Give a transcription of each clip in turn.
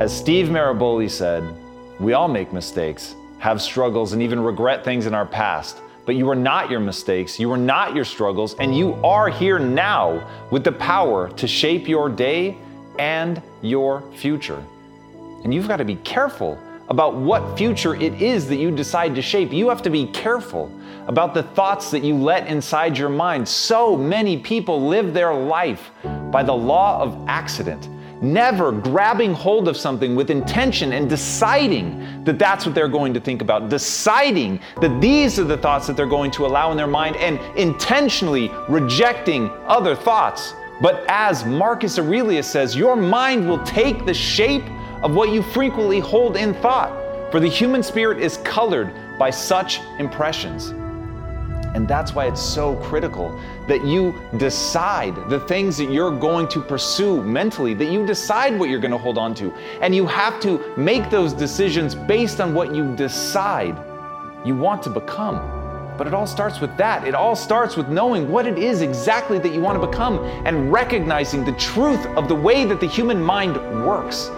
As Steve Maraboli said, we all make mistakes, have struggles, and even regret things in our past. But you are not your mistakes, you are not your struggles, and you are here now with the power to shape your day and your future. And you've got to be careful about what future it is that you decide to shape. You have to be careful about the thoughts that you let inside your mind. So many people live their life by the law of accident never grabbing hold of something with intention and deciding that that's what they're going to think about, deciding that these are the thoughts that they're going to allow in their mind, and intentionally rejecting other thoughts. But as Marcus Aurelius says, your mind will take the shape of what you frequently hold in thought, for the human spirit is colored by such impressions. And that's why it's so critical that you decide the things that you're going to pursue mentally, that you decide what you're going to hold on to. And you have to make those decisions based on what you decide you want to become. But it all starts with that. It all starts with knowing what it is exactly that you want to become and recognizing the truth of the way that the human mind works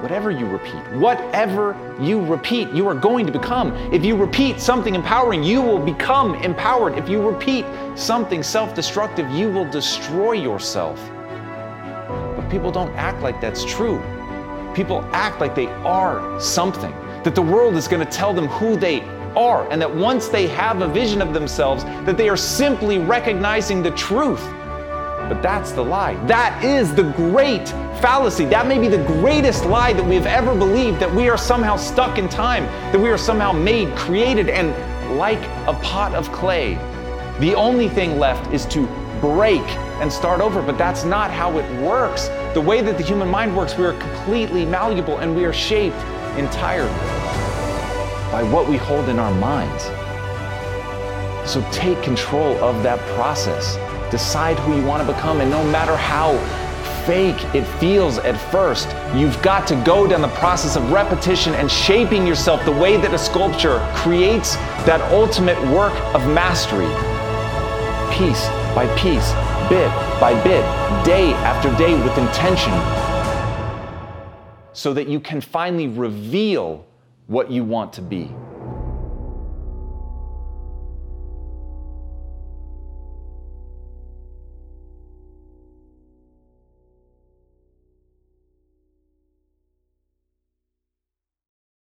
whatever you repeat, whatever you repeat, you are going to become. If you repeat something empowering, you will become empowered. If you repeat something self destructive, you will destroy yourself. But people don't act like that's true. People act like they are something, that the world is going to tell them who they are, and that once they have a vision of themselves, that they are simply recognizing the truth. But that's the lie. That is the great fallacy. That may be the greatest lie that we have ever believed that we are somehow stuck in time, that we are somehow made, created, and like a pot of clay. The only thing left is to break and start over, but that's not how it works. The way that the human mind works, we are completely malleable and we are shaped entirely by what we hold in our minds. So take control of that process. Decide who you want to become, and no matter how fake it feels at first, you've got to go down the process of repetition and shaping yourself the way that a sculpture creates that ultimate work of mastery. Piece by piece, bit by bit, day after day with intention, so that you can finally reveal what you want to be.